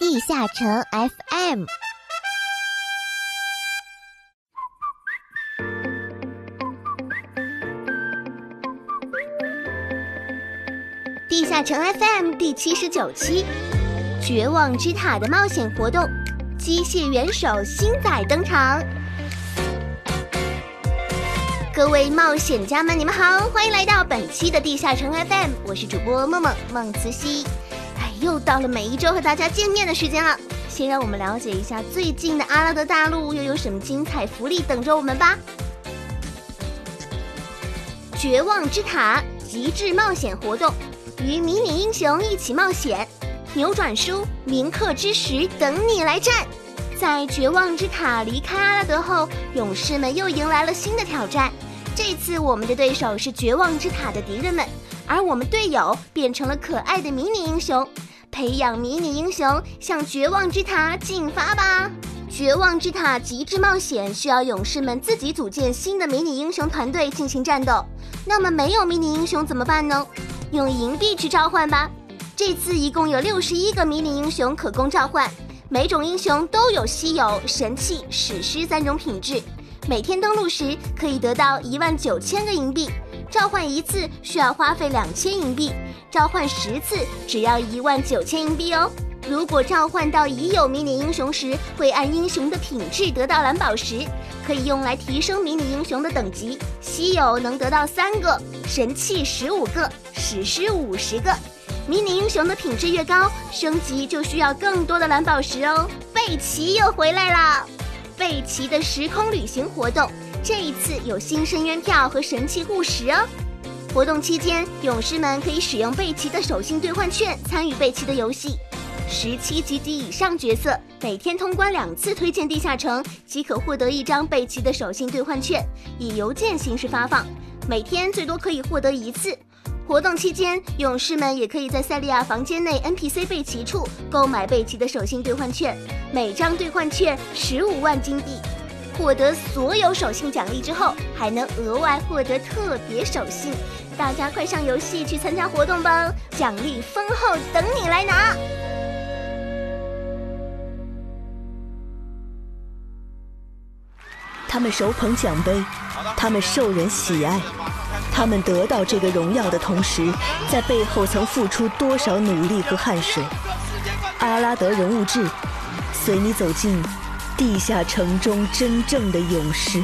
地下城 FM。地下城 FM 第七十九期，《绝望之塔》的冒险活动，机械元首星仔登场。各位冒险家们，你们好，欢迎来到本期的地下城 FM，我是主播梦梦梦慈溪。又到了每一周和大家见面的时间了，先让我们了解一下最近的阿拉德大陆又有什么精彩福利等着我们吧。绝望之塔极致冒险活动。与迷你英雄一起冒险，扭转书、铭刻之时等你来战。在绝望之塔离开阿拉德后，勇士们又迎来了新的挑战。这次我们的对手是绝望之塔的敌人们，而我们队友变成了可爱的迷你英雄。培养迷你英雄，向绝望之塔进发吧！绝望之塔极致冒险需要勇士们自己组建新的迷你英雄团队进行战斗。那么没有迷你英雄怎么办呢？用银币去召唤吧！这次一共有六十一个迷你英雄可供召唤，每种英雄都有稀有、神器、史诗三种品质。每天登录时可以得到一万九千个银币，召唤一次需要花费两千银币，召唤十次只要一万九千银币哦。如果召唤到已有迷你英雄时，会按英雄的品质得到蓝宝石，可以用来提升迷你英雄的等级。稀有能得到三个，神器十五个，史诗五十个。迷你英雄的品质越高，升级就需要更多的蓝宝石哦。贝奇又回来了，贝奇的时空旅行活动，这一次有新深渊票和神器护石哦。活动期间，勇士们可以使用贝奇的手信兑换券参与贝奇的游戏。十七级及以上角色每天通关两次推荐地下城，即可获得一张贝奇的手信兑换券，以邮件形式发放，每天最多可以获得一次。活动期间，勇士们也可以在塞利亚房间内 NPC 贝奇处购买贝奇的手信兑换券，每张兑换券十五万金币。获得所有手信奖励之后，还能额外获得特别手信。大家快上游戏去参加活动吧，奖励丰厚，等你来拿。他们手捧奖杯，他们受人喜爱，他们得到这个荣耀的同时，在背后曾付出多少努力和汗水？阿拉德人物志，随你走进地下城中真正的勇士。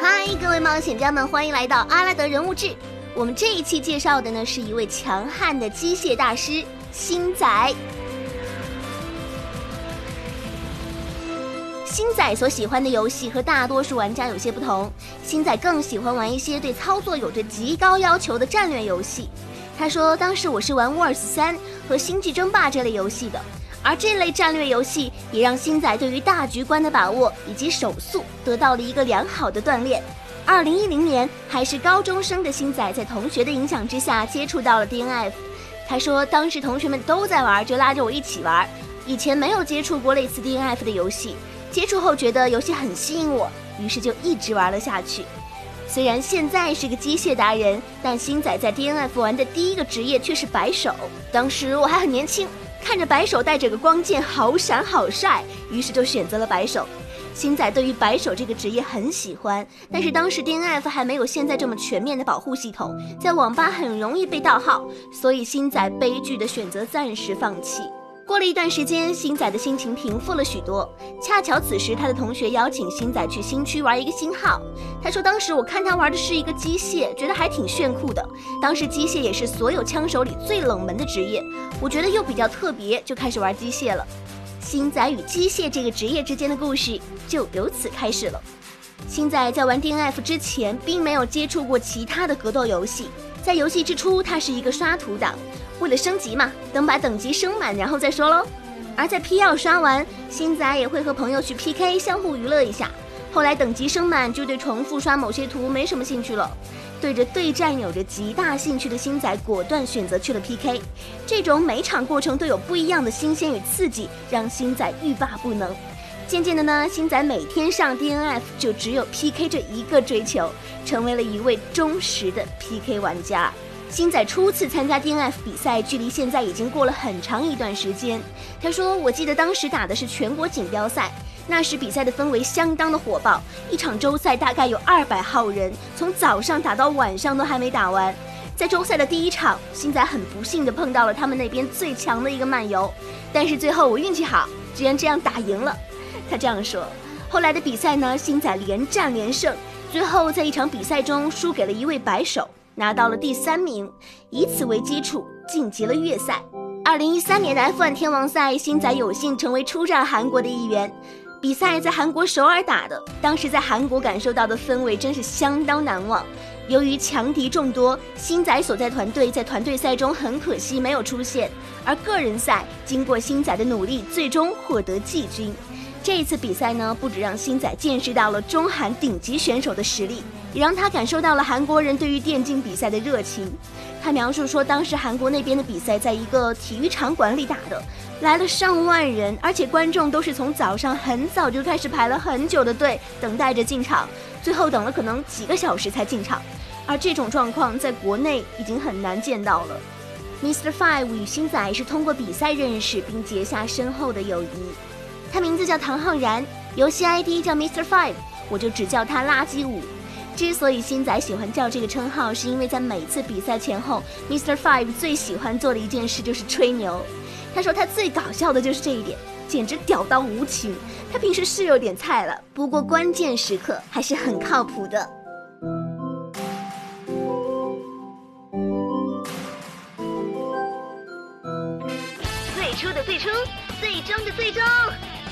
嗨，各位冒险家们，欢迎来到阿拉德人物志。我们这一期介绍的呢，是一位强悍的机械大师星仔。星仔所喜欢的游戏和大多数玩家有些不同，星仔更喜欢玩一些对操作有着极高要求的战略游戏。他说：“当时我是玩《沃尔斯三》和《星际争霸》这类游戏的，而这类战略游戏也让星仔对于大局观的把握以及手速得到了一个良好的锻炼。”二零一零年，还是高中生的星仔，在同学的影响之下接触到了 DNF。他说，当时同学们都在玩，就拉着我一起玩。以前没有接触过类似 DNF 的游戏，接触后觉得游戏很吸引我，于是就一直玩了下去。虽然现在是个机械达人，但星仔在 DNF 玩的第一个职业却是白手。当时我还很年轻，看着白手带着个光剑，好闪好帅，于是就选择了白手。星仔对于白手这个职业很喜欢，但是当时 DNF 还没有现在这么全面的保护系统，在网吧很容易被盗号，所以星仔悲剧的选择暂时放弃。过了一段时间，星仔的心情平复了许多。恰巧此时他的同学邀请星仔去新区玩一个新号，他说当时我看他玩的是一个机械，觉得还挺炫酷的。当时机械也是所有枪手里最冷门的职业，我觉得又比较特别，就开始玩机械了。星仔与机械这个职业之间的故事就由此开始了。星仔在玩 DNF 之前，并没有接触过其他的格斗游戏。在游戏之初，他是一个刷图党，为了升级嘛，等把等级升满然后再说喽。而在 P 要刷完，星仔也会和朋友去 PK，相互娱乐一下。后来等级升满，就对重复刷某些图没什么兴趣了。对着对战有着极大兴趣的星仔果断选择去了 PK。这种每场过程都有不一样的新鲜与刺激，让星仔欲罢不能。渐渐的呢，星仔每天上 DNF 就只有 PK 这一个追求，成为了一位忠实的 PK 玩家。星仔初次参加 DNF 比赛，距离现在已经过了很长一段时间。他说：“我记得当时打的是全国锦标赛，那时比赛的氛围相当的火爆，一场周赛大概有二百号人，从早上打到晚上都还没打完。在周赛的第一场，星仔很不幸的碰到了他们那边最强的一个漫游，但是最后我运气好，居然这样打赢了。”他这样说。后来的比赛呢，星仔连战连胜，最后在一场比赛中输给了一位白手。拿到了第三名，以此为基础晋级了月赛。二零一三年的 F1 天王赛，星仔有幸成为出战韩国的一员。比赛在韩国首尔打的，当时在韩国感受到的氛围真是相当难忘。由于强敌众多，星仔所在团队在团队赛中很可惜没有出现，而个人赛经过星仔的努力，最终获得季军。这一次比赛呢，不止让星仔见识到了中韩顶级选手的实力。也让他感受到了韩国人对于电竞比赛的热情。他描述说，当时韩国那边的比赛在一个体育场馆里打的，来了上万人，而且观众都是从早上很早就开始排了很久的队，等待着进场，最后等了可能几个小时才进场。而这种状况在国内已经很难见到了。Mr. Five 与星仔是通过比赛认识并结下深厚的友谊。他名字叫唐浩然，游戏 ID 叫 Mr. Five，我就只叫他垃圾五。之所以星仔喜欢叫这个称号，是因为在每次比赛前后，Mr. Five 最喜欢做的一件事就是吹牛。他说他最搞笑的就是这一点，简直屌到无情。他平时是有点菜了，不过关键时刻还是很靠谱的。最初的最初，最终的最终，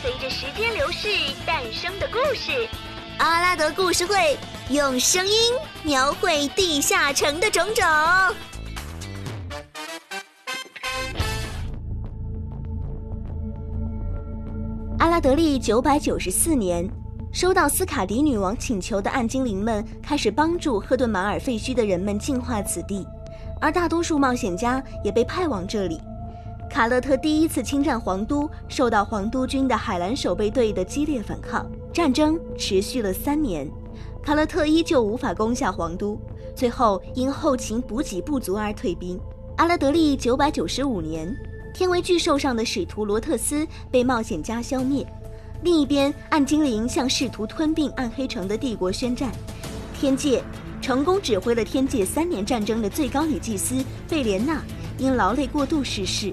随着时间流逝诞生的故事，阿拉德故事会。用声音描绘地下城的种种。阿拉德利九百九十四年，收到斯卡迪女王请求的暗精灵们开始帮助赫顿马尔废墟的人们净化此地，而大多数冒险家也被派往这里。卡勒特第一次侵占皇都，受到皇都军的海蓝守备队的激烈反抗，战争持续了三年。卡勒特依旧无法攻下皇都，最后因后勤补给不足而退兵。阿拉德利九百九十五年，天为巨兽上的使徒罗特斯被冒险家消灭。另一边，暗精灵向试图吞并暗黑城的帝国宣战。天界成功指挥了天界三年战争的最高女祭司贝莲娜因劳累过度逝世，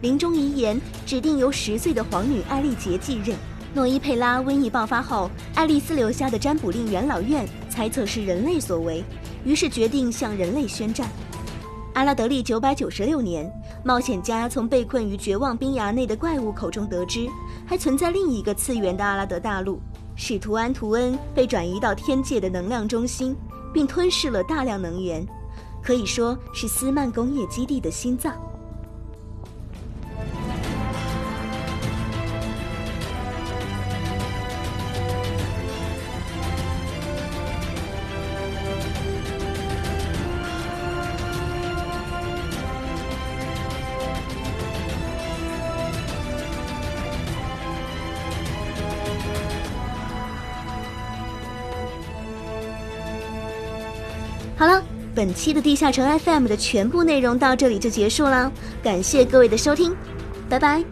临终遗言指定由十岁的皇女艾丽杰继任。诺伊佩拉瘟疫爆发后，爱丽丝留下的占卜令元老院猜测是人类所为，于是决定向人类宣战。阿拉德利九百九十六年，冒险家从被困于绝望冰崖内的怪物口中得知，还存在另一个次元的阿拉德大陆。使徒安图恩被转移到天界的能量中心，并吞噬了大量能源，可以说是斯曼工业基地的心脏。好了，本期的地下城 FM 的全部内容到这里就结束了，感谢各位的收听，拜拜。